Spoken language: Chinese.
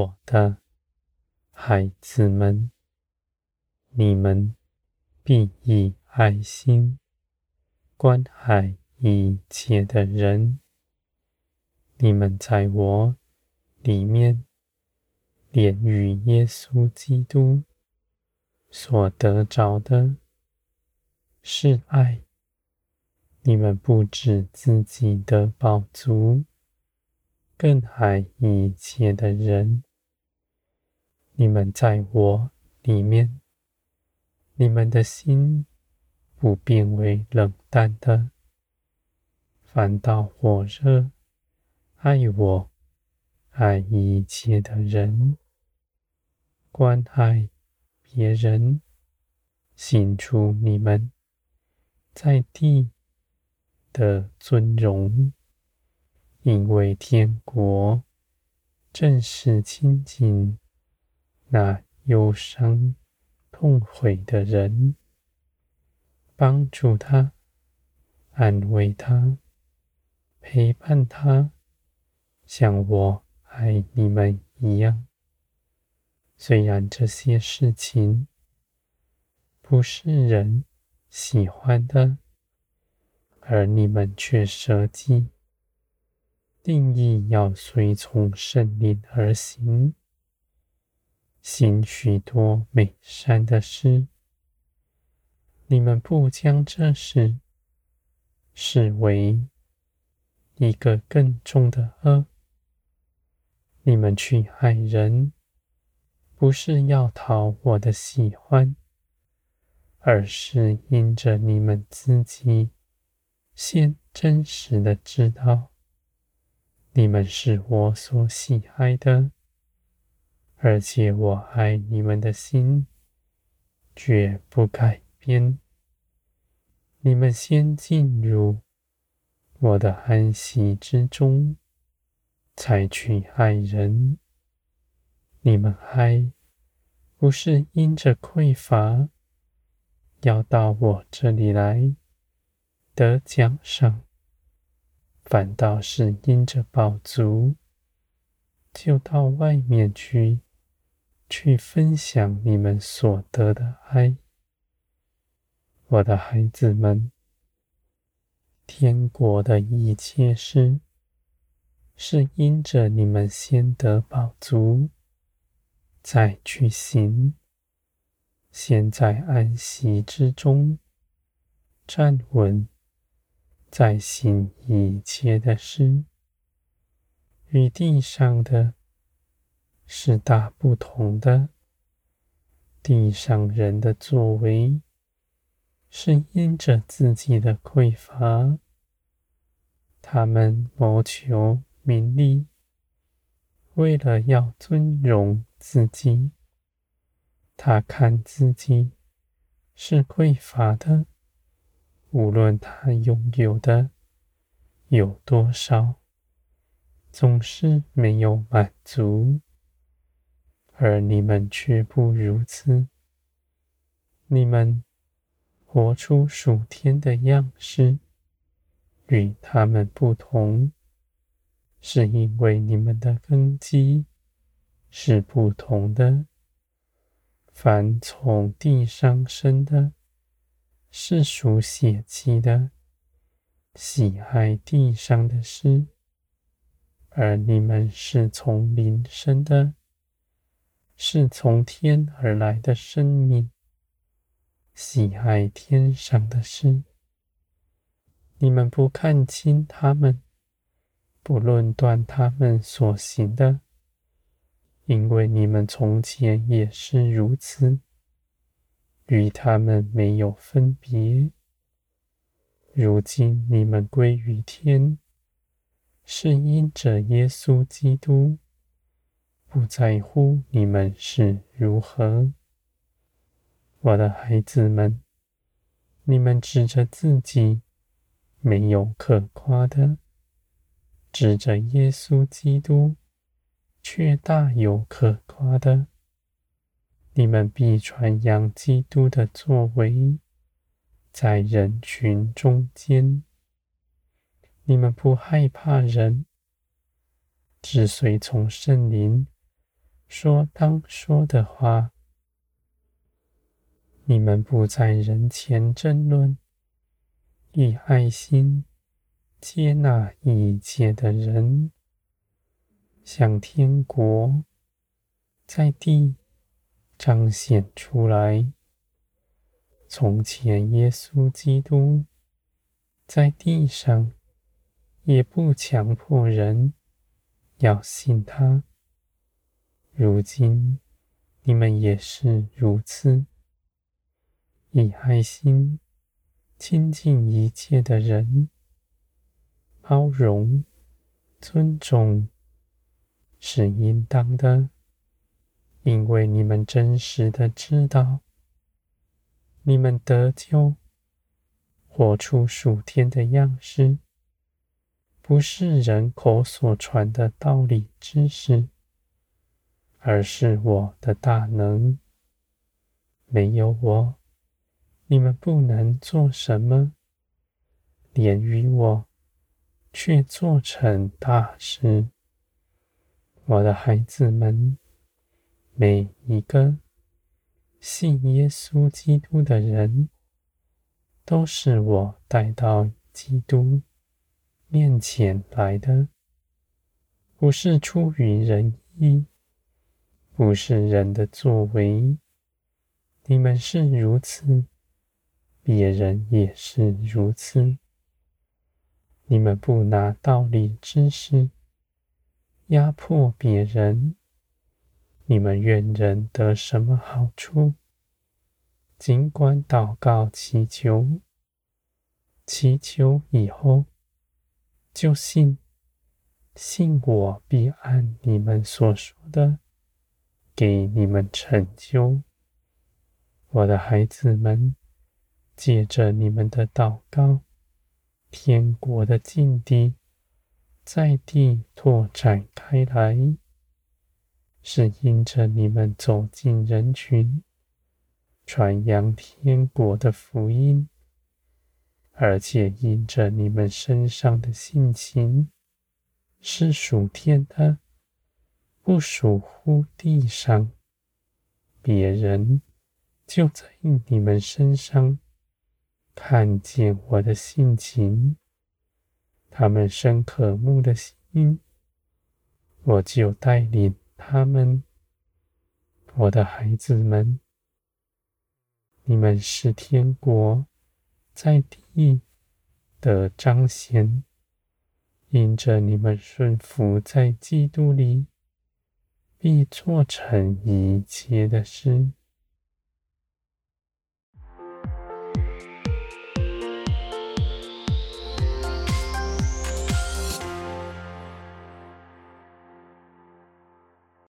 我的孩子们，你们必以爱心关爱一切的人。你们在我里面，连与耶稣基督所得着的是爱。你们不止自己的宝足，更爱一切的人。你们在我里面，你们的心不变为冷淡的，反倒火热，爱我，爱一切的人，关爱别人，行出你们。在地的尊荣，因为天国。正是亲近那忧伤痛悔的人，帮助他，安慰他，陪伴他，像我爱你们一样。虽然这些事情不是人喜欢的。而你们却舍己，定义要随从圣灵而行，行许多美善的事。你们不将这事视为一个更重的恶。你们去爱人，不是要讨我的喜欢，而是因着你们自己。先真实的知道，你们是我所喜爱的，而且我爱你们的心绝不改变。你们先进入我的安息之中，才去爱人。你们爱不是因着匮乏，要到我这里来。得奖赏，反倒是因着饱足，就到外面去，去分享你们所得的爱。我的孩子们，天国的一切事，是因着你们先得饱足，再去行，先在安息之中站稳。再行一切的事，与地上的是大不同的。地上人的作为，是因着自己的匮乏，他们谋求名利，为了要尊荣自己，他看自己是匮乏的。无论他拥有的有多少，总是没有满足，而你们却不如此。你们活出属天的样式，与他们不同，是因为你们的根基是不同的。凡从地上生的，是属血气的，喜爱地上的事；而你们是从灵生的，是从天而来的生命，喜爱天上的事。你们不看清他们，不论断他们所行的，因为你们从前也是如此。与他们没有分别。如今你们归于天，是因着耶稣基督，不在乎你们是如何。我的孩子们，你们指着自己没有可夸的，指着耶稣基督却大有可夸的。你们必传扬基督的作为，在人群中间。你们不害怕人，只随从圣灵说当说的话。你们不在人前争论，以爱心接纳一切的人，向天国在地彰显出来。从前耶稣基督在地上也不强迫人要信他，如今你们也是如此。以爱心亲近一切的人，包容、尊重是应当的，因为你们真实的知道，你们得救、活出属天的样式，不是人口所传的道理知识，而是我的大能。没有我。你们不能做什么，连于我，却做成大事。我的孩子们，每一个信耶稣基督的人，都是我带到基督面前来的，不是出于人意，不是人的作为，你们是如此。别人也是如此。你们不拿道理知识压迫别人，你们愿人得什么好处？尽管祷告祈求，祈求以后就信，信我必按你们所说的给你们成就。我的孩子们。借着你们的祷告，天国的境地在地拓展开来，是因着你们走进人群，传扬天国的福音，而且因着你们身上的性情是属天的，不属乎地上，别人就在你们身上。看见我的性情，他们生渴慕的心，我就带领他们。我的孩子们，你们是天国在地的彰显，因着你们顺服在基督里，必做成一切的事。